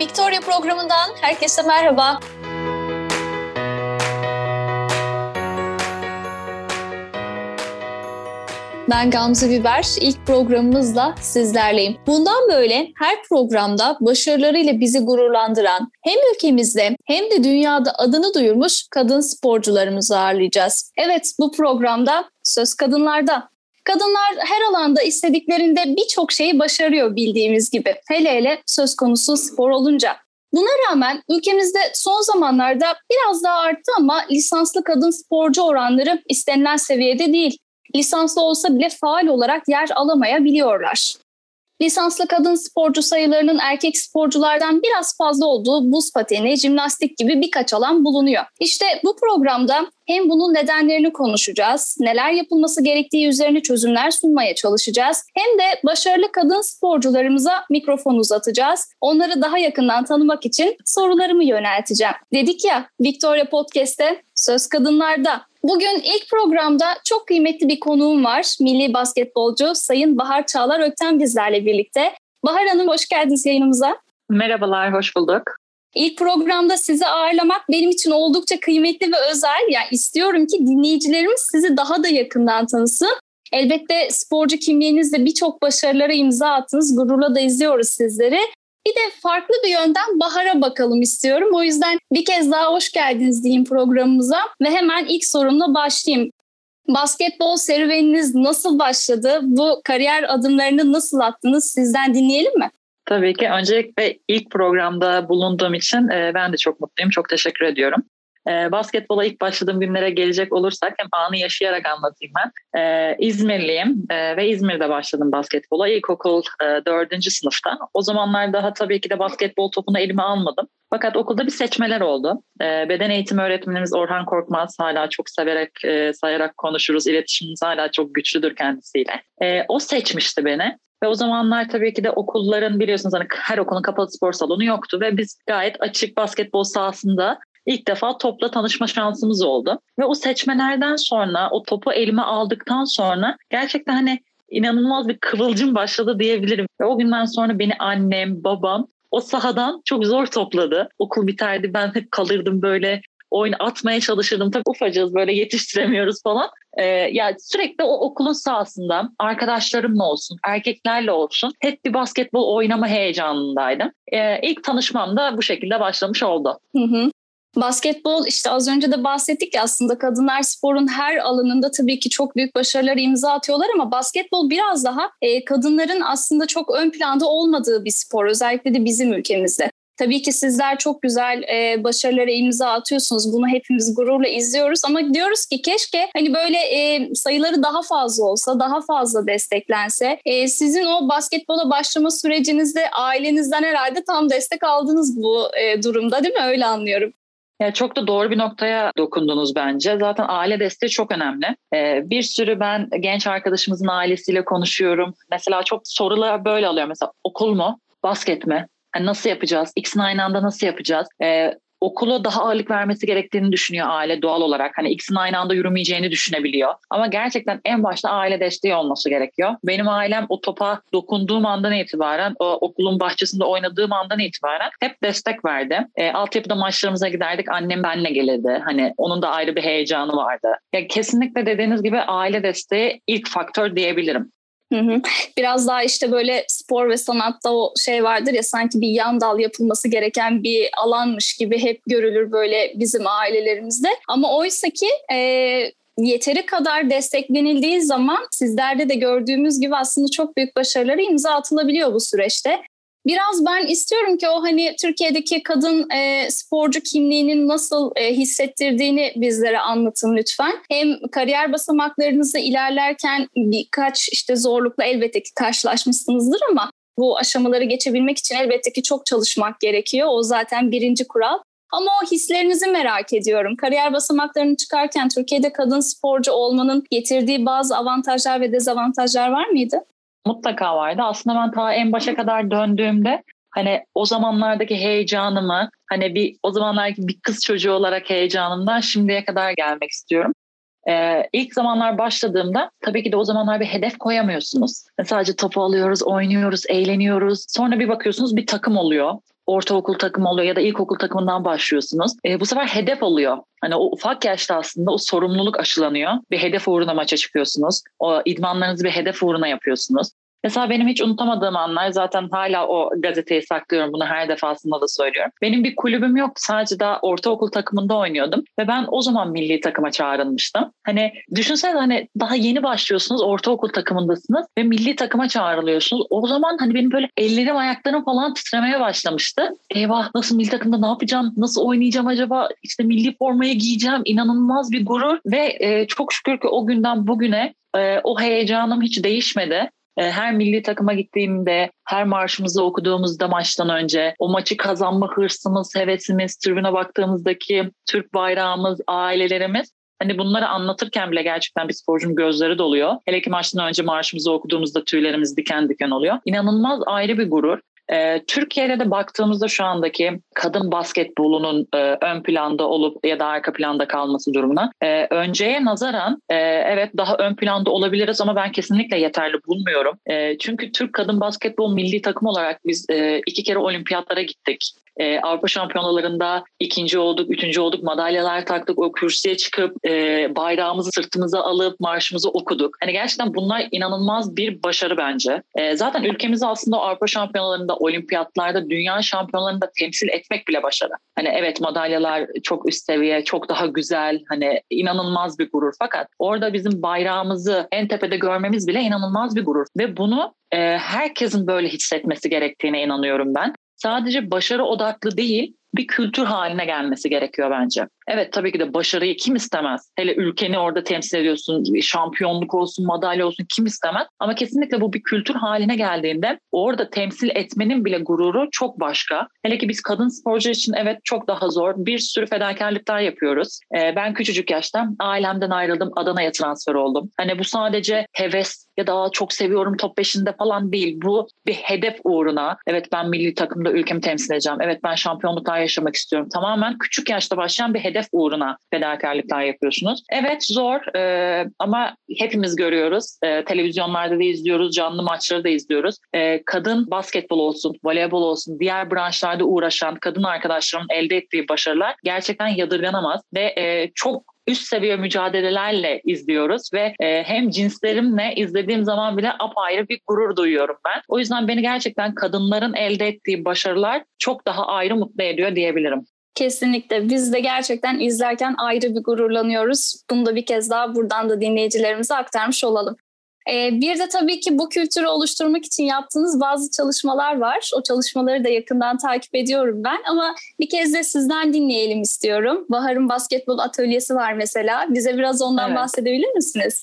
Victoria programından herkese merhaba. Ben Gamze Biber. İlk programımızla sizlerleyim. Bundan böyle her programda başarılarıyla bizi gururlandıran hem ülkemizde hem de dünyada adını duyurmuş kadın sporcularımızı ağırlayacağız. Evet bu programda söz kadınlarda. Kadınlar her alanda istediklerinde birçok şeyi başarıyor bildiğimiz gibi. Hele hele söz konusu spor olunca. Buna rağmen ülkemizde son zamanlarda biraz daha arttı ama lisanslı kadın sporcu oranları istenilen seviyede değil. Lisanslı olsa bile faal olarak yer alamayabiliyorlar. Lisanslı kadın sporcu sayılarının erkek sporculardan biraz fazla olduğu buz pateni, jimnastik gibi birkaç alan bulunuyor. İşte bu programda hem bunun nedenlerini konuşacağız, neler yapılması gerektiği üzerine çözümler sunmaya çalışacağız. Hem de başarılı kadın sporcularımıza mikrofon uzatacağız. Onları daha yakından tanımak için sorularımı yönelteceğim. Dedik ya Victoria Podcast'te Söz Kadınlar'da. Bugün ilk programda çok kıymetli bir konuğum var. Milli basketbolcu Sayın Bahar Çağlar Ökten bizlerle birlikte. Bahar Hanım hoş geldiniz yayınımıza. Merhabalar, hoş bulduk. İlk programda sizi ağırlamak benim için oldukça kıymetli ve özel. Yani istiyorum ki dinleyicilerimiz sizi daha da yakından tanısın. Elbette sporcu kimliğinizle birçok başarılara imza attınız. Gururla da izliyoruz sizleri. Bir de farklı bir yönden Bahar'a bakalım istiyorum. O yüzden bir kez daha hoş geldiniz diyeyim programımıza ve hemen ilk sorumla başlayayım. Basketbol serüveniniz nasıl başladı? Bu kariyer adımlarını nasıl attınız? Sizden dinleyelim mi? Tabii ki. Öncelikle ilk programda bulunduğum için e, ben de çok mutluyum. Çok teşekkür ediyorum. E, basketbola ilk başladığım günlere gelecek olursak hem anı yaşayarak anlatayım ben. E, İzmirliyim e, ve İzmir'de başladım basketbola. İlkokul e, 4. sınıfta. O zamanlar daha tabii ki de basketbol topunu elime almadım. Fakat okulda bir seçmeler oldu. E, beden eğitimi öğretmenimiz Orhan Korkmaz hala çok severek, e, sayarak konuşuruz. İletişimimiz hala çok güçlüdür kendisiyle. E, o seçmişti beni. Ve o zamanlar tabii ki de okulların biliyorsunuz hani her okulun kapalı spor salonu yoktu ve biz gayet açık basketbol sahasında ilk defa topla tanışma şansımız oldu. Ve o seçmelerden sonra o topu elime aldıktan sonra gerçekten hani inanılmaz bir kıvılcım başladı diyebilirim. Ve o günden sonra beni annem, babam o sahadan çok zor topladı. Okul biterdi ben hep kalırdım böyle oyun atmaya çalışırdım. Tabii ufacız böyle yetiştiremiyoruz falan. Ee, yani sürekli o okulun sahasında arkadaşlarımla olsun, erkeklerle olsun hep bir basketbol oynama heyecanındaydım. Ee, ilk tanışmam da bu şekilde başlamış oldu. Hı hı. Basketbol işte az önce de bahsettik ya aslında kadınlar sporun her alanında tabii ki çok büyük başarılar imza atıyorlar ama basketbol biraz daha e, kadınların aslında çok ön planda olmadığı bir spor özellikle de bizim ülkemizde. Tabii ki sizler çok güzel e, başarılara imza atıyorsunuz. Bunu hepimiz gururla izliyoruz ama diyoruz ki keşke hani böyle e, sayıları daha fazla olsa, daha fazla desteklense. E, sizin o basketbola başlama sürecinizde ailenizden herhalde tam destek aldınız bu e, durumda değil mi? Öyle anlıyorum. Ya çok da doğru bir noktaya dokundunuz bence. Zaten aile desteği çok önemli. Ee, bir sürü ben genç arkadaşımızın ailesiyle konuşuyorum. Mesela çok sorular böyle alıyor. Mesela okul mu? Basket mi? Yani nasıl yapacağız? İkisini aynı anda nasıl yapacağız? Ee, okula daha ağırlık vermesi gerektiğini düşünüyor aile doğal olarak. Hani ikisinin aynı anda yürümeyeceğini düşünebiliyor. Ama gerçekten en başta aile desteği olması gerekiyor. Benim ailem o topa dokunduğum andan itibaren, o okulun bahçesinde oynadığım andan itibaren hep destek verdi. E, altyapıda maçlarımıza giderdik. Annem benle gelirdi. Hani onun da ayrı bir heyecanı vardı. Ya kesinlikle dediğiniz gibi aile desteği ilk faktör diyebilirim. Hı hı. Biraz daha işte böyle spor ve sanatta o şey vardır ya sanki bir yan dal yapılması gereken bir alanmış gibi hep görülür böyle bizim ailelerimizde. Ama oysa ki e, yeteri kadar desteklenildiği zaman sizlerde de gördüğümüz gibi aslında çok büyük başarıları imza atılabiliyor bu süreçte. Biraz ben istiyorum ki o hani Türkiye'deki kadın e, sporcu kimliğinin nasıl e, hissettirdiğini bizlere anlatın lütfen. Hem kariyer basamaklarınızı ilerlerken birkaç işte zorlukla elbette ki karşılaşmışsınızdır ama bu aşamaları geçebilmek için elbette ki çok çalışmak gerekiyor. O zaten birinci kural. Ama o hislerinizi merak ediyorum. Kariyer basamaklarını çıkarken Türkiye'de kadın sporcu olmanın getirdiği bazı avantajlar ve dezavantajlar var mıydı? Mutlaka vardı. Aslında ben ta en başa kadar döndüğümde hani o zamanlardaki heyecanımı hani bir o zamanlarki bir kız çocuğu olarak heyecanımdan şimdiye kadar gelmek istiyorum. Ee, ilk zamanlar başladığımda tabii ki de o zamanlar bir hedef koyamıyorsunuz. Sadece topu alıyoruz, oynuyoruz, eğleniyoruz. Sonra bir bakıyorsunuz bir takım oluyor. Ortaokul takımı oluyor ya da ilkokul takımından başlıyorsunuz. E, bu sefer hedef oluyor. Hani o ufak yaşta aslında o sorumluluk aşılanıyor. Bir hedef uğruna maça çıkıyorsunuz. O idmanlarınızı bir hedef uğruna yapıyorsunuz. Mesela benim hiç unutamadığım anlar zaten hala o gazeteyi saklıyorum bunu her defasında da söylüyorum. Benim bir kulübüm yok sadece daha ortaokul takımında oynuyordum ve ben o zaman milli takıma çağrılmıştım. Hani düşünsene hani daha yeni başlıyorsunuz ortaokul takımındasınız ve milli takıma çağrılıyorsunuz. O zaman hani benim böyle ellerim ayaklarım falan titremeye başlamıştı. Eyvah nasıl milli takımda ne yapacağım nasıl oynayacağım acaba işte milli formayı giyeceğim inanılmaz bir gurur ve e, çok şükür ki o günden bugüne e, o heyecanım hiç değişmedi. Ee, her milli takıma gittiğimde, her marşımızı okuduğumuzda maçtan önce o maçı kazanma hırsımız, hevesimiz, tribüne baktığımızdaki Türk bayrağımız, ailelerimiz Hani bunları anlatırken bile gerçekten bir sporcunun gözleri doluyor. Hele ki maçtan önce marşımızı okuduğumuzda tüylerimiz diken diken oluyor. İnanılmaz ayrı bir gurur. Ee, Türkiye'de de baktığımızda şu andaki kadın basketbolunun e, ön planda olup ya da arka planda kalması durumuna e, önceye nazaran e, evet daha ön planda olabiliriz ama ben kesinlikle yeterli bulmuyorum. Çünkü Türk kadın basketbol milli takım olarak biz iki kere olimpiyatlara gittik. E, Avrupa şampiyonalarında ikinci olduk, üçüncü olduk, madalyalar taktık, o kürsüye çıkıp e, bayrağımızı sırtımıza alıp marşımızı okuduk. Hani gerçekten bunlar inanılmaz bir başarı bence. E, zaten ülkemizi aslında Avrupa şampiyonalarında, olimpiyatlarda, dünya şampiyonalarında temsil etmek bile başarı. Hani evet madalyalar çok üst seviye, çok daha güzel, hani inanılmaz bir gurur. Fakat orada bizim bayrağımızı en tepede görmemiz bile inanılmaz bir gurur. Ve bunu e, herkesin böyle hissetmesi gerektiğine inanıyorum ben sadece başarı odaklı değil bir kültür haline gelmesi gerekiyor bence. Evet tabii ki de başarıyı kim istemez? Hele ülkeni orada temsil ediyorsun, şampiyonluk olsun, madalya olsun kim istemez? Ama kesinlikle bu bir kültür haline geldiğinde orada temsil etmenin bile gururu çok başka. Hele ki biz kadın sporcu için evet çok daha zor. Bir sürü fedakarlıklar yapıyoruz. Ee, ben küçücük yaşta ailemden ayrıldım, Adana'ya transfer oldum. Hani bu sadece heves ya da çok seviyorum top peşinde falan değil. Bu bir hedef uğruna. Evet ben milli takımda ülkemi temsil edeceğim. Evet ben şampiyonluklar yaşamak istiyorum. Tamamen küçük yaşta başlayan bir hedef uğruna fedakarlıklar yapıyorsunuz. Evet zor e, ama hepimiz görüyoruz. E, televizyonlarda da izliyoruz, canlı maçları da izliyoruz. E, kadın basketbol olsun, voleybol olsun, diğer branşlarda uğraşan kadın arkadaşlarımın elde ettiği başarılar gerçekten yadırganamaz ve e, çok üst seviye mücadelelerle izliyoruz ve e, hem cinslerimle izlediğim zaman bile apayrı bir gurur duyuyorum ben. O yüzden beni gerçekten kadınların elde ettiği başarılar çok daha ayrı mutlu ediyor diyebilirim. Kesinlikle. Biz de gerçekten izlerken ayrı bir gururlanıyoruz. Bunu da bir kez daha buradan da dinleyicilerimize aktarmış olalım. Ee, bir de tabii ki bu kültürü oluşturmak için yaptığınız bazı çalışmalar var. O çalışmaları da yakından takip ediyorum ben ama bir kez de sizden dinleyelim istiyorum. Bahar'ın basketbol atölyesi var mesela. Bize biraz ondan evet. bahsedebilir misiniz?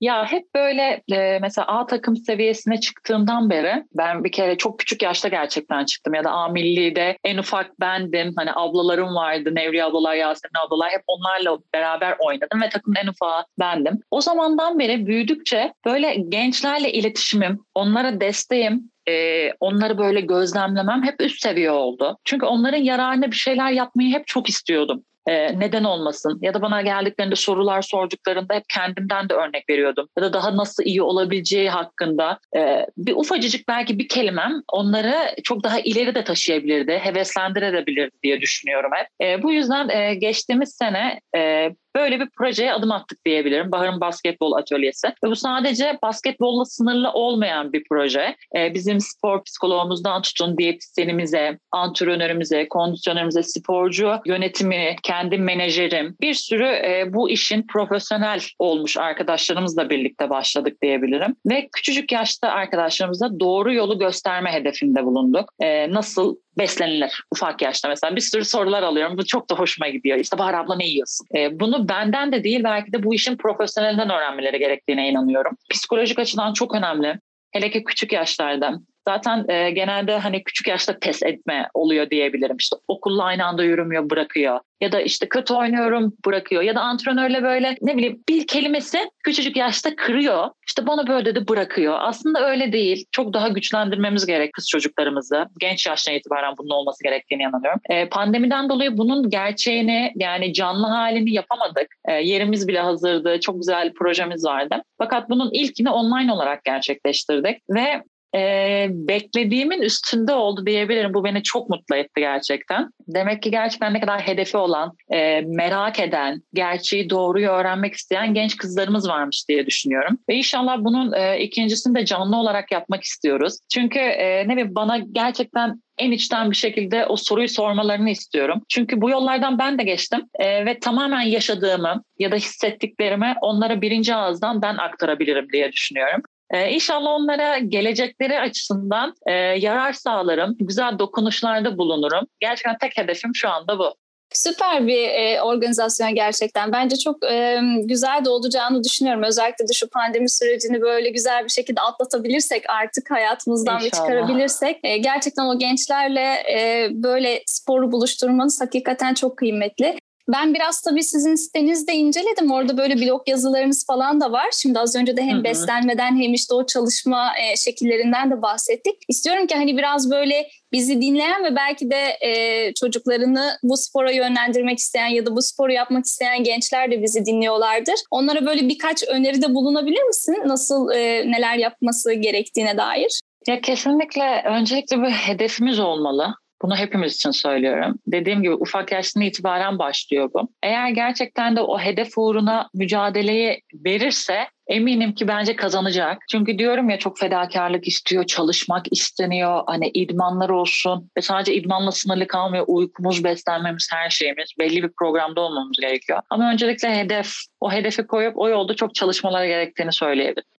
Ya hep böyle e, mesela A takım seviyesine çıktığımdan beri ben bir kere çok küçük yaşta gerçekten çıktım ya da A milli'de en ufak bendim. Hani ablalarım vardı. Nevri ablalar, Yasemin ablalar hep onlarla beraber oynadım ve takımın en ufağı bendim. O zamandan beri büyüdükçe böyle gençlerle iletişimim, onlara desteğim, e, onları böyle gözlemlemem hep üst seviye oldu. Çünkü onların yararına bir şeyler yapmayı hep çok istiyordum e, neden olmasın? Ya da bana geldiklerinde sorular sorduklarında hep kendimden de örnek veriyordum. Ya da daha nasıl iyi olabileceği hakkında. E, bir ufacıcık belki bir kelimem onları çok daha ileri de taşıyabilirdi, heveslendirebilirdi diye düşünüyorum hep. E, bu yüzden e, geçtiğimiz sene e, Böyle bir projeye adım attık diyebilirim. Bahar'ın basketbol atölyesi. Ve bu sadece basketbolla sınırlı olmayan bir proje. Ee, bizim spor psikologumuzdan tutun diyetisyenimize, antrenörümüze, kondisyonerimize, sporcu yönetimi, kendi menajerim bir sürü e, bu işin profesyonel olmuş arkadaşlarımızla birlikte başladık diyebilirim. Ve küçücük yaşta arkadaşlarımıza doğru yolu gösterme hedefinde bulunduk. Ee, nasıl beslenilir ufak yaşta mesela bir sürü sorular alıyorum. Bu çok da hoşuma gidiyor. İşte Bahar abla ne yiyorsun? E, bunu benden de değil belki de bu işin profesyonelinden öğrenmeleri gerektiğine inanıyorum. Psikolojik açıdan çok önemli. Hele ki küçük yaşlarda. Zaten e, genelde hani küçük yaşta pes etme oluyor diyebilirim. İşte okulla aynı anda yürümüyor, bırakıyor. Ya da işte kötü oynuyorum, bırakıyor. Ya da antrenörle böyle ne bileyim bir kelimesi küçücük yaşta kırıyor. İşte bana böyle dedi bırakıyor. Aslında öyle değil. Çok daha güçlendirmemiz gerek kız çocuklarımızı. Genç yaştan itibaren bunun olması gerektiğini inanıyorum. E, pandemiden dolayı bunun gerçeğini yani canlı halini yapamadık. E, yerimiz bile hazırdı. Çok güzel projemiz vardı. Fakat bunun ilkini online olarak gerçekleştirdik ve e, beklediğimin üstünde oldu diyebilirim. Bu beni çok mutlu etti gerçekten. Demek ki gerçekten ne kadar hedefi olan, e, merak eden, gerçeği doğruyu öğrenmek isteyen genç kızlarımız varmış diye düşünüyorum. Ve inşallah bunun e, ikincisini de canlı olarak yapmak istiyoruz. Çünkü e, ne bileyim bana gerçekten en içten bir şekilde o soruyu sormalarını istiyorum. Çünkü bu yollardan ben de geçtim e, ve tamamen yaşadığımı ya da hissettiklerimi onlara birinci ağızdan ben aktarabilirim diye düşünüyorum. Ee, inşallah onlara gelecekleri açısından e, yarar sağlarım, güzel dokunuşlarda bulunurum. Gerçekten tek hedefim şu anda bu. Süper bir e, organizasyon gerçekten. Bence çok e, güzel de olacağını düşünüyorum. Özellikle de şu pandemi sürecini böyle güzel bir şekilde atlatabilirsek artık hayatımızdan İnşallah. ve çıkarabilirsek e, gerçekten o gençlerle e, böyle sporu buluşturmanız hakikaten çok kıymetli. Ben biraz tabii sizin sitenizde inceledim. Orada böyle blog yazılarınız falan da var. Şimdi az önce de hem Hı-hı. beslenmeden hem işte o çalışma e, şekillerinden de bahsettik. İstiyorum ki hani biraz böyle bizi dinleyen ve belki de e, çocuklarını bu spora yönlendirmek isteyen ya da bu sporu yapmak isteyen gençler de bizi dinliyorlardır. Onlara böyle birkaç öneride bulunabilir misin? Nasıl e, neler yapması gerektiğine dair? Ya kesinlikle öncelikle bir hedefimiz olmalı. Bunu hepimiz için söylüyorum. Dediğim gibi ufak yaştan itibaren başlıyor bu. Eğer gerçekten de o hedef uğruna mücadeleyi verirse eminim ki bence kazanacak. Çünkü diyorum ya çok fedakarlık istiyor, çalışmak isteniyor. Hani idmanlar olsun ve sadece idmanla sınırlı kalmıyor. Uykumuz, beslenmemiz, her şeyimiz. Belli bir programda olmamız gerekiyor. Ama öncelikle hedef, o hedefi koyup o yolda çok çalışmalar gerektiğini söyleyebilirim.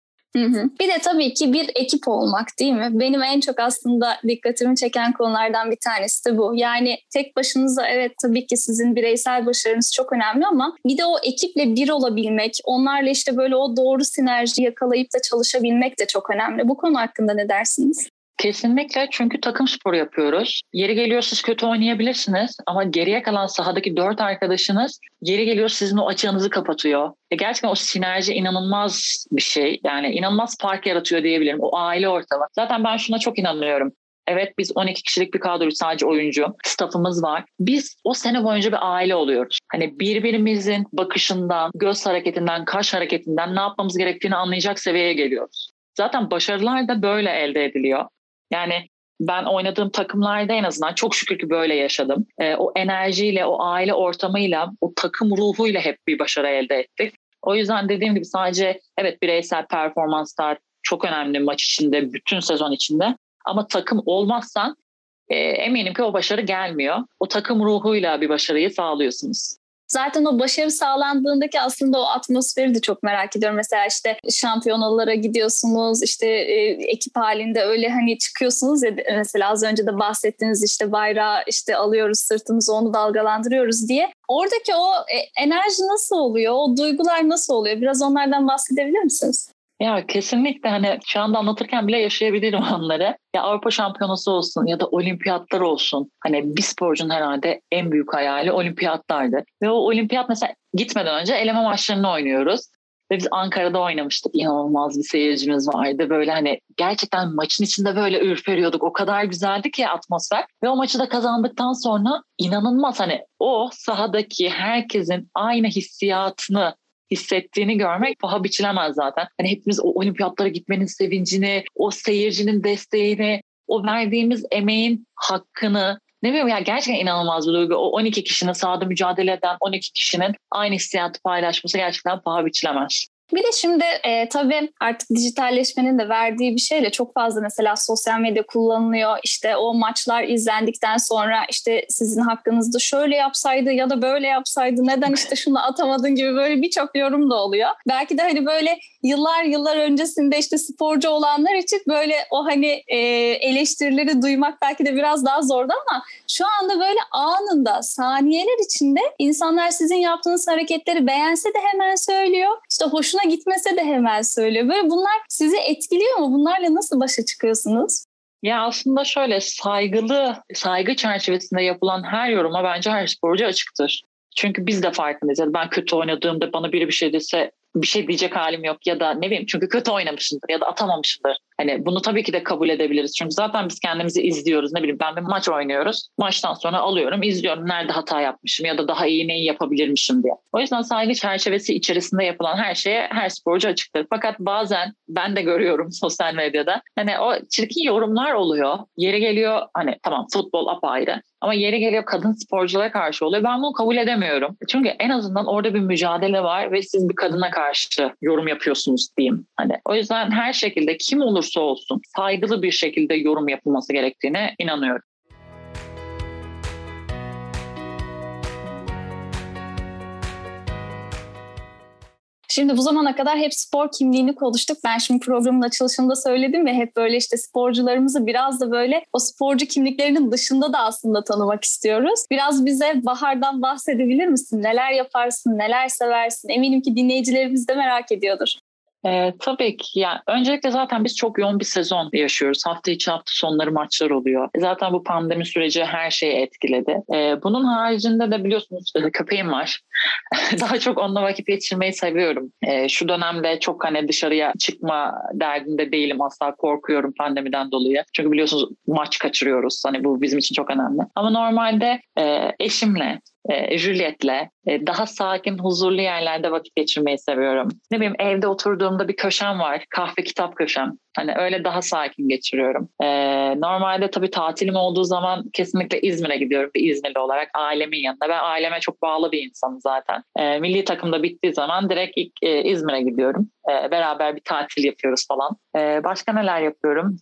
Bir de tabii ki bir ekip olmak değil mi? Benim en çok aslında dikkatimi çeken konulardan bir tanesi de bu. Yani tek başınıza evet tabii ki sizin bireysel başarınız çok önemli ama bir de o ekiple bir olabilmek, onlarla işte böyle o doğru sinerji yakalayıp da çalışabilmek de çok önemli. Bu konu hakkında ne dersiniz? Kesinlikle çünkü takım sporu yapıyoruz. Yeri geliyor siz kötü oynayabilirsiniz ama geriye kalan sahadaki dört arkadaşınız yeri geliyor sizin o açığınızı kapatıyor. E gerçekten o sinerji inanılmaz bir şey. Yani inanılmaz fark yaratıyor diyebilirim. O aile ortamı. Zaten ben şuna çok inanıyorum. Evet biz 12 kişilik bir kadro sadece oyuncu, staffımız var. Biz o sene boyunca bir aile oluyoruz. Hani birbirimizin bakışından, göz hareketinden, kaş hareketinden ne yapmamız gerektiğini anlayacak seviyeye geliyoruz. Zaten başarılar da böyle elde ediliyor. Yani ben oynadığım takımlarda en azından çok şükür ki böyle yaşadım. E, o enerjiyle, o aile ortamıyla, o takım ruhuyla hep bir başarı elde ettik. O yüzden dediğim gibi sadece evet bireysel performanslar çok önemli maç içinde, bütün sezon içinde. Ama takım olmazsan e, eminim ki o başarı gelmiyor. O takım ruhuyla bir başarıyı sağlıyorsunuz. Zaten o başarı sağlandığındaki aslında o atmosferi de çok merak ediyorum. Mesela işte şampiyonalara gidiyorsunuz, işte e, ekip halinde öyle hani çıkıyorsunuz ya mesela az önce de bahsettiğiniz işte bayrağı işte alıyoruz sırtımıza onu dalgalandırıyoruz diye. Oradaki o e, enerji nasıl oluyor? O duygular nasıl oluyor? Biraz onlardan bahsedebilir misiniz? Ya kesinlikle hani şu anda anlatırken bile yaşayabilirim onları. Ya Avrupa Şampiyonası olsun ya da olimpiyatlar olsun. Hani bir sporcunun herhalde en büyük hayali olimpiyatlardı. Ve o olimpiyat mesela gitmeden önce eleme maçlarını oynuyoruz. Ve biz Ankara'da oynamıştık. İnanılmaz bir seyircimiz vardı. Böyle hani gerçekten maçın içinde böyle ürperiyorduk. O kadar güzeldi ki atmosfer. Ve o maçı da kazandıktan sonra inanılmaz hani o sahadaki herkesin aynı hissiyatını hissettiğini görmek paha biçilemez zaten. Hani hepimiz o olimpiyatlara gitmenin sevincini, o seyircinin desteğini, o verdiğimiz emeğin hakkını ne bileyim ya gerçekten inanılmaz bir duygu. O 12 kişinin sahada mücadele eden 12 kişinin aynı hissiyatı paylaşması gerçekten paha biçilemez. Bir de şimdi e, tabii artık dijitalleşmenin de verdiği bir şeyle çok fazla mesela sosyal medya kullanılıyor. İşte o maçlar izlendikten sonra işte sizin hakkınızda şöyle yapsaydı ya da böyle yapsaydı neden işte şunu atamadın gibi böyle birçok yorum da oluyor. Belki de hani böyle yıllar yıllar öncesinde işte sporcu olanlar için böyle o hani e, eleştirileri duymak belki de biraz daha zordu ama şu anda böyle anında saniyeler içinde insanlar sizin yaptığınız hareketleri beğense de hemen söylüyor. İşte hoşuna gitmese de hemen söylüyor. Böyle bunlar sizi etkiliyor mu? Bunlarla nasıl başa çıkıyorsunuz? Ya aslında şöyle saygılı, saygı çerçevesinde yapılan her yoruma bence her sporcu açıktır. Çünkü biz de farkındayız. Yani ben kötü oynadığımda bana biri bir şey dese bir şey diyecek halim yok ya da ne bileyim çünkü kötü oynamışımdır ya da atamamışımdır. Hani bunu tabii ki de kabul edebiliriz. Çünkü zaten biz kendimizi izliyoruz. Ne bileyim ben bir maç oynuyoruz. Maçtan sonra alıyorum, izliyorum. Nerede hata yapmışım ya da daha iyi neyi yapabilirmişim diye. O yüzden saygı çerçevesi içerisinde yapılan her şeye her sporcu açıktır. Fakat bazen ben de görüyorum sosyal medyada. Hani o çirkin yorumlar oluyor. Yeri geliyor hani tamam futbol apayrı. Ama yeri geliyor kadın sporculara karşı oluyor. Ben bunu kabul edemiyorum. Çünkü en azından orada bir mücadele var ve siz bir kadına karşı yorum yapıyorsunuz diyeyim. Hani o yüzden her şekilde kim olursa olsun saygılı bir şekilde yorum yapılması gerektiğine inanıyorum. Şimdi bu zamana kadar hep spor kimliğini konuştuk. Ben şimdi programın açılışında söyledim ve hep böyle işte sporcularımızı biraz da böyle o sporcu kimliklerinin dışında da aslında tanımak istiyoruz. Biraz bize Bahar'dan bahsedebilir misin? Neler yaparsın, neler seversin? Eminim ki dinleyicilerimiz de merak ediyordur. E, tabii ki. Yani öncelikle zaten biz çok yoğun bir sezon yaşıyoruz. Hafta içi hafta sonları maçlar oluyor. Zaten bu pandemi süreci her şeyi etkiledi. E, bunun haricinde de biliyorsunuz e, köpeğim var. Daha çok onunla vakit geçirmeyi seviyorum. E, şu dönemde çok hani dışarıya çıkma derdinde değilim. Asla korkuyorum pandemiden dolayı. Çünkü biliyorsunuz maç kaçırıyoruz. Hani bu bizim için çok önemli. Ama normalde e, eşimle e, Juliet'le e, daha sakin, huzurlu yerlerde vakit geçirmeyi seviyorum. Ne bileyim evde oturduğumda bir köşem var. Kahve kitap köşem. Hani öyle daha sakin geçiriyorum. E, normalde tabii tatilim olduğu zaman kesinlikle İzmir'e gidiyorum bir İzmirli olarak ailemin yanında. Ben aileme çok bağlı bir insanım zaten. E, milli takımda bittiği zaman direkt ilk e, İzmir'e gidiyorum. Beraber bir tatil yapıyoruz falan. Başka neler yapıyorum?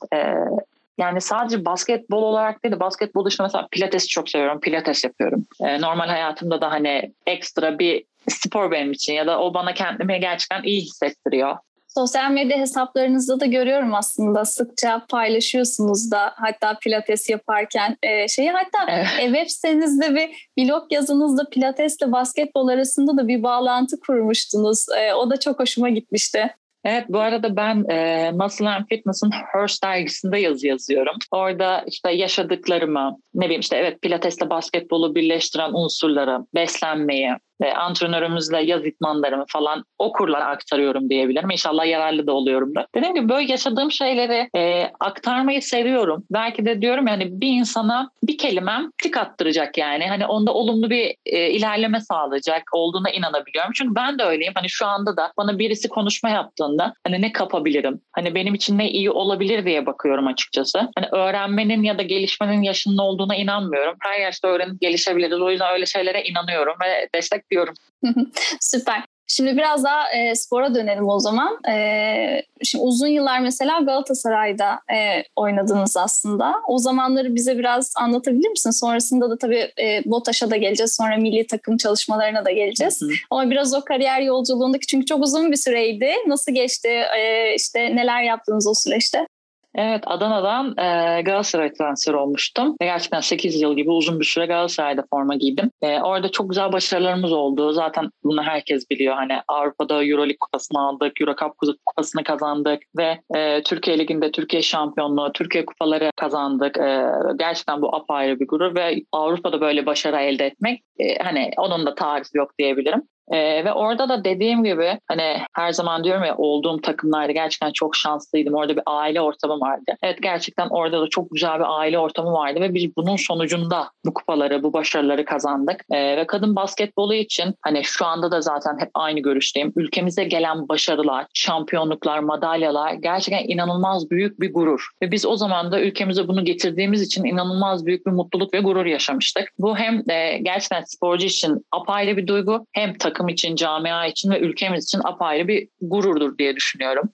Yani sadece basketbol olarak değil de basketbol dışında mesela pilates çok seviyorum. Pilates yapıyorum. Ee, normal hayatımda da hani ekstra bir spor benim için ya da o bana kendimi gerçekten iyi hissettiriyor. Sosyal medya hesaplarınızda da görüyorum aslında sıkça paylaşıyorsunuz da hatta pilates yaparken e, şeyi hatta evet. e, web sitenizde bir blog yazınızda pilatesle basketbol arasında da bir bağlantı kurmuştunuz. E, o da çok hoşuma gitmişti. Evet bu arada ben e, Muscle and Fitness'ın Hearst dergisinde yazı yazıyorum. Orada işte yaşadıklarımı, ne bileyim işte evet pilatesle basketbolu birleştiren unsurları, beslenmeyi, e, antrenörümüzle yaz itmanlarımı falan okurlara aktarıyorum diyebilirim. İnşallah yararlı da oluyorum da. Dediğim gibi böyle yaşadığım şeyleri e, aktarmayı seviyorum. Belki de diyorum yani bir insana bir kelimem tik attıracak yani. Hani onda olumlu bir e, ilerleme sağlayacak olduğuna inanabiliyorum. Çünkü ben de öyleyim. Hani şu anda da bana birisi konuşma yaptığında hani ne kapabilirim? Hani benim için ne iyi olabilir diye bakıyorum açıkçası. Hani öğrenmenin ya da gelişmenin yaşının olduğuna inanmıyorum. Her yaşta öğrenip gelişebiliriz. O yüzden öyle şeylere inanıyorum ve destek bekliyorum. Süper. Şimdi biraz daha e, spora dönelim o zaman. E, şimdi uzun yıllar mesela Galatasaray'da e, oynadınız aslında. O zamanları bize biraz anlatabilir misin? Sonrasında da tabii e, BOTAŞ'a da geleceğiz. Sonra milli takım çalışmalarına da geleceğiz. Hı hı. Ama biraz o kariyer yolculuğundaki çünkü çok uzun bir süreydi. Nasıl geçti? E, işte neler yaptınız o süreçte? Evet Adana'dan e, Galatasaray transfer olmuştum. Ve gerçekten 8 yıl gibi uzun bir süre Galatasaray'da forma giydim. E, orada çok güzel başarılarımız oldu. Zaten bunu herkes biliyor. Hani Avrupa'da Euroleague kupasını aldık, Euro Cup kupasını kazandık ve e, Türkiye Ligi'nde Türkiye şampiyonluğu, Türkiye kupaları kazandık. E, gerçekten bu apayrı bir gurur ve Avrupa'da böyle başarı elde etmek e, hani onun da tarifi yok diyebilirim. Ee, ve orada da dediğim gibi hani her zaman diyorum ya olduğum takımlarda gerçekten çok şanslıydım. Orada bir aile ortamı vardı. Evet gerçekten orada da çok güzel bir aile ortamı vardı ve biz bunun sonucunda bu kupaları, bu başarıları kazandık. Ee, ve kadın basketbolu için hani şu anda da zaten hep aynı görüşteyim. Ülkemize gelen başarılar, şampiyonluklar, madalyalar gerçekten inanılmaz büyük bir gurur. Ve biz o zaman da ülkemize bunu getirdiğimiz için inanılmaz büyük bir mutluluk ve gurur yaşamıştık. Bu hem de gerçekten sporcu için apayrı bir duygu hem takım takım için, camia için ve ülkemiz için apayrı bir gururdur diye düşünüyorum.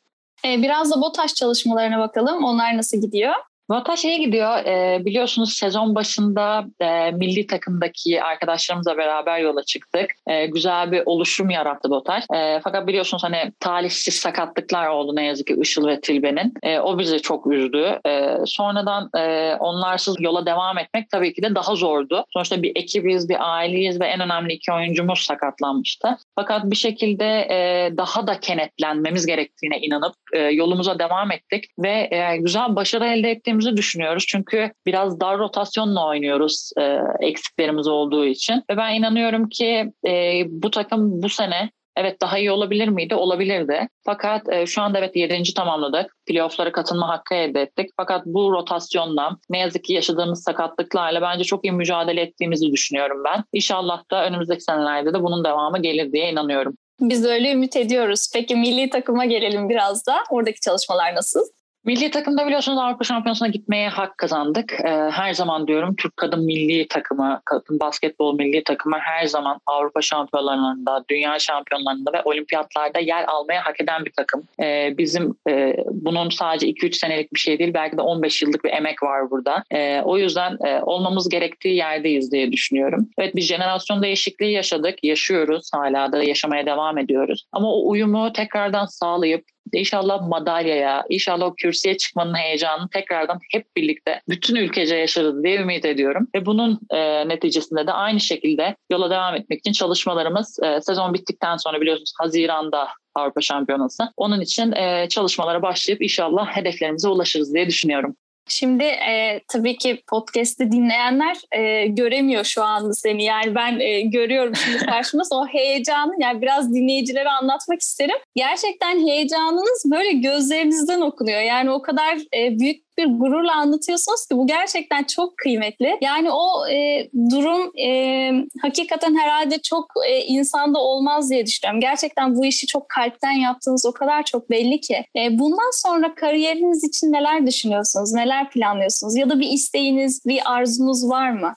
Ee, biraz da BOTAŞ çalışmalarına bakalım. Onlar nasıl gidiyor? Vataş iyi gidiyor. E, biliyorsunuz sezon başında e, milli takımdaki arkadaşlarımızla beraber yola çıktık. E, güzel bir oluşum yarattı Botaş. E, fakat biliyorsunuz hani talihsiz sakatlıklar oldu ne yazık ki Işıl ve Tilbe'nin. E, o bizi çok üzdü. E, sonradan e, onlarsız yola devam etmek tabii ki de daha zordu. Sonuçta bir ekibiz, bir aileyiz ve en önemli iki oyuncumuz sakatlanmıştı. Fakat bir şekilde e, daha da kenetlenmemiz gerektiğine inanıp e, yolumuza devam ettik ve e, güzel başarı elde ettiğimiz olabileceğimizi düşünüyoruz. Çünkü biraz dar rotasyonla oynuyoruz e, eksiklerimiz olduğu için. Ve ben inanıyorum ki e, bu takım bu sene Evet daha iyi olabilir miydi? Olabilirdi. Fakat e, şu anda evet 7. tamamladık. Playoff'lara katılma hakkı elde ettik. Fakat bu rotasyonla ne yazık ki yaşadığımız sakatlıklarla bence çok iyi mücadele ettiğimizi düşünüyorum ben. İnşallah da önümüzdeki senelerde de bunun devamı gelir diye inanıyorum. Biz öyle ümit ediyoruz. Peki milli takıma gelelim biraz da. Oradaki çalışmalar nasıl? Milli takımda biliyorsunuz Avrupa Şampiyonası'na gitmeye hak kazandık. Ee, her zaman diyorum Türk kadın milli takımı, kadın basketbol milli takımı her zaman Avrupa şampiyonlarında, dünya şampiyonlarında ve olimpiyatlarda yer almaya hak eden bir takım. Ee, bizim e, bunun sadece 2-3 senelik bir şey değil belki de 15 yıllık bir emek var burada. Ee, o yüzden e, olmamız gerektiği yerdeyiz diye düşünüyorum. Evet bir jenerasyon değişikliği yaşadık, yaşıyoruz hala da yaşamaya devam ediyoruz. Ama o uyumu tekrardan sağlayıp İnşallah madalyaya, inşallah o kürsüye çıkmanın heyecanını tekrardan hep birlikte bütün ülkece yaşarız diye ümit ediyorum. Ve bunun e, neticesinde de aynı şekilde yola devam etmek için çalışmalarımız e, sezon bittikten sonra biliyorsunuz Haziran'da Avrupa Şampiyonası. Onun için e, çalışmalara başlayıp inşallah hedeflerimize ulaşırız diye düşünüyorum. Şimdi e, tabii ki podcast'i dinleyenler e, göremiyor şu anda seni. Yani ben e, görüyorum şimdi karşımda o heyecanı yani biraz dinleyicilere anlatmak isterim. Gerçekten heyecanınız böyle gözlerinizden okunuyor. Yani o kadar e, büyük bir gururla anlatıyorsunuz ki bu gerçekten çok kıymetli. Yani o e, durum e, hakikaten herhalde çok e, insanda olmaz diye düşünüyorum. Gerçekten bu işi çok kalpten yaptığınız o kadar çok belli ki. E, bundan sonra kariyeriniz için neler düşünüyorsunuz? Neler planlıyorsunuz? Ya da bir isteğiniz, bir arzunuz var mı?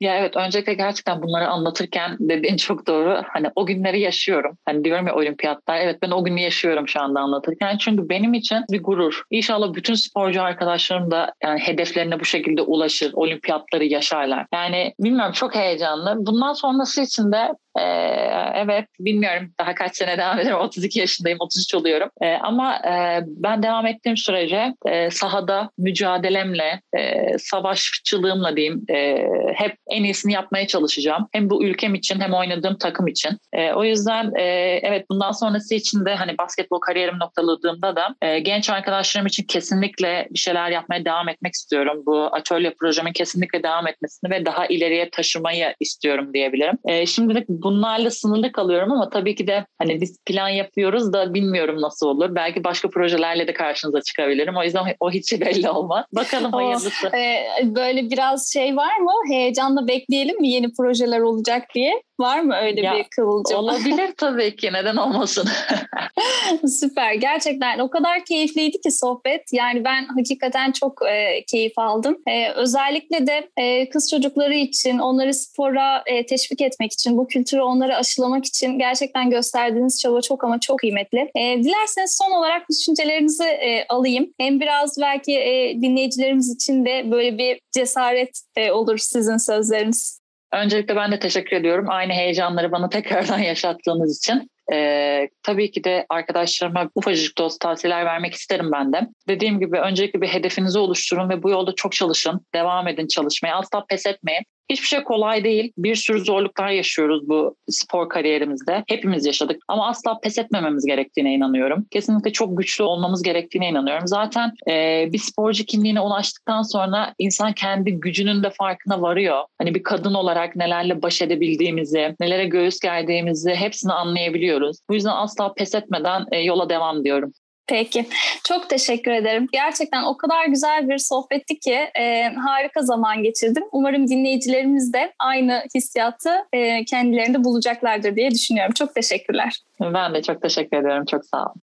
Ya evet öncelikle gerçekten bunları anlatırken dediğin çok doğru. Hani o günleri yaşıyorum. Hani diyorum ya olimpiyatlar. Evet ben o günü yaşıyorum şu anda anlatırken. Çünkü benim için bir gurur. İnşallah bütün sporcu arkadaşlarım da yani hedeflerine bu şekilde ulaşır. Olimpiyatları yaşarlar. Yani bilmiyorum çok heyecanlı. Bundan sonrası için de ee, evet bilmiyorum. Daha kaç sene devam ederim. 32 yaşındayım 33 oluyorum. Ee, ama e, ben devam ettiğim sürece e, sahada mücadelemle e, savaşçılığımla diyeyim e, hep en iyisini yapmaya çalışacağım. Hem bu ülkem için hem oynadığım takım için. E, o yüzden e, evet bundan sonrası için de hani basketbol kariyerim noktaladığımda da e, genç arkadaşlarım için kesinlikle bir şeyler yapmaya devam etmek istiyorum. Bu atölye projemin kesinlikle devam etmesini ve daha ileriye taşımayı istiyorum diyebilirim. E, şimdilik bunlarla sınırlı kalıyorum ama tabii ki de hani biz plan yapıyoruz da bilmiyorum nasıl olur. Belki başka projelerle de karşınıza çıkabilirim. O yüzden o hiç belli olmaz. Bakalım hayırlısı. E, böyle biraz şey var mı? Heyecanla bekleyelim mi yeni projeler olacak diye? Var mı öyle ya, bir kıvılcım? Olabilir tabii ki. Neden olmasın? Süper. Gerçekten o kadar keyifliydi ki sohbet. Yani ben hakikaten çok e, keyif aldım. E, özellikle de e, kız çocukları için, onları spora e, teşvik etmek için, bu kültürü onlara aşılamak için gerçekten gösterdiğiniz çaba çok ama çok kıymetli. E, dilerseniz son olarak düşüncelerinizi e, alayım. Hem biraz belki e, dinleyicilerimiz için de böyle bir cesaret e, olur sizin sözleriniz. Öncelikle ben de teşekkür ediyorum. Aynı heyecanları bana tekrardan yaşattığınız için. Ee, tabii ki de arkadaşlarıma ufacık da tavsiyeler vermek isterim ben de. Dediğim gibi öncelikle bir hedefinizi oluşturun ve bu yolda çok çalışın. Devam edin çalışmaya. Asla pes etmeyin. Hiçbir şey kolay değil. Bir sürü zorluklar yaşıyoruz bu spor kariyerimizde. Hepimiz yaşadık ama asla pes etmememiz gerektiğine inanıyorum. Kesinlikle çok güçlü olmamız gerektiğine inanıyorum. Zaten e, bir sporcu kimliğine ulaştıktan sonra insan kendi gücünün de farkına varıyor. Hani bir kadın olarak nelerle baş edebildiğimizi, nelere göğüs gerdiğimizi hepsini anlayabiliyoruz. Bu yüzden asla pes etmeden e, yola devam diyorum. Peki. Çok teşekkür ederim. Gerçekten o kadar güzel bir sohbetti ki e, harika zaman geçirdim. Umarım dinleyicilerimiz de aynı hissiyatı e, kendilerinde bulacaklardır diye düşünüyorum. Çok teşekkürler. Ben de çok teşekkür ederim. Çok sağ olun.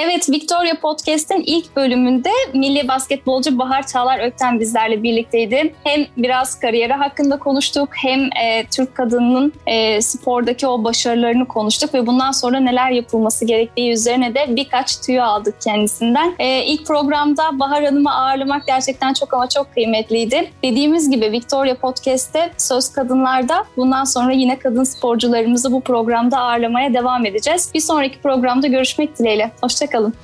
Evet, Victoria Podcast'in ilk bölümünde milli basketbolcu Bahar Çağlar Ökten bizlerle birlikteydi. Hem biraz kariyeri hakkında konuştuk, hem e, Türk kadınının e, spordaki o başarılarını konuştuk ve bundan sonra neler yapılması gerektiği üzerine de birkaç tüyo aldık kendisinden. E, ilk programda Bahar Hanım'ı ağırlamak gerçekten çok ama çok kıymetliydi. Dediğimiz gibi Victoria Podcast'te Söz Kadınlar'da bundan sonra yine kadın sporcularımızı bu programda ağırlamaya devam edeceğiz. Bir sonraki programda görüşmek dileğiyle. Hoşçakalın. Hoşçakalın.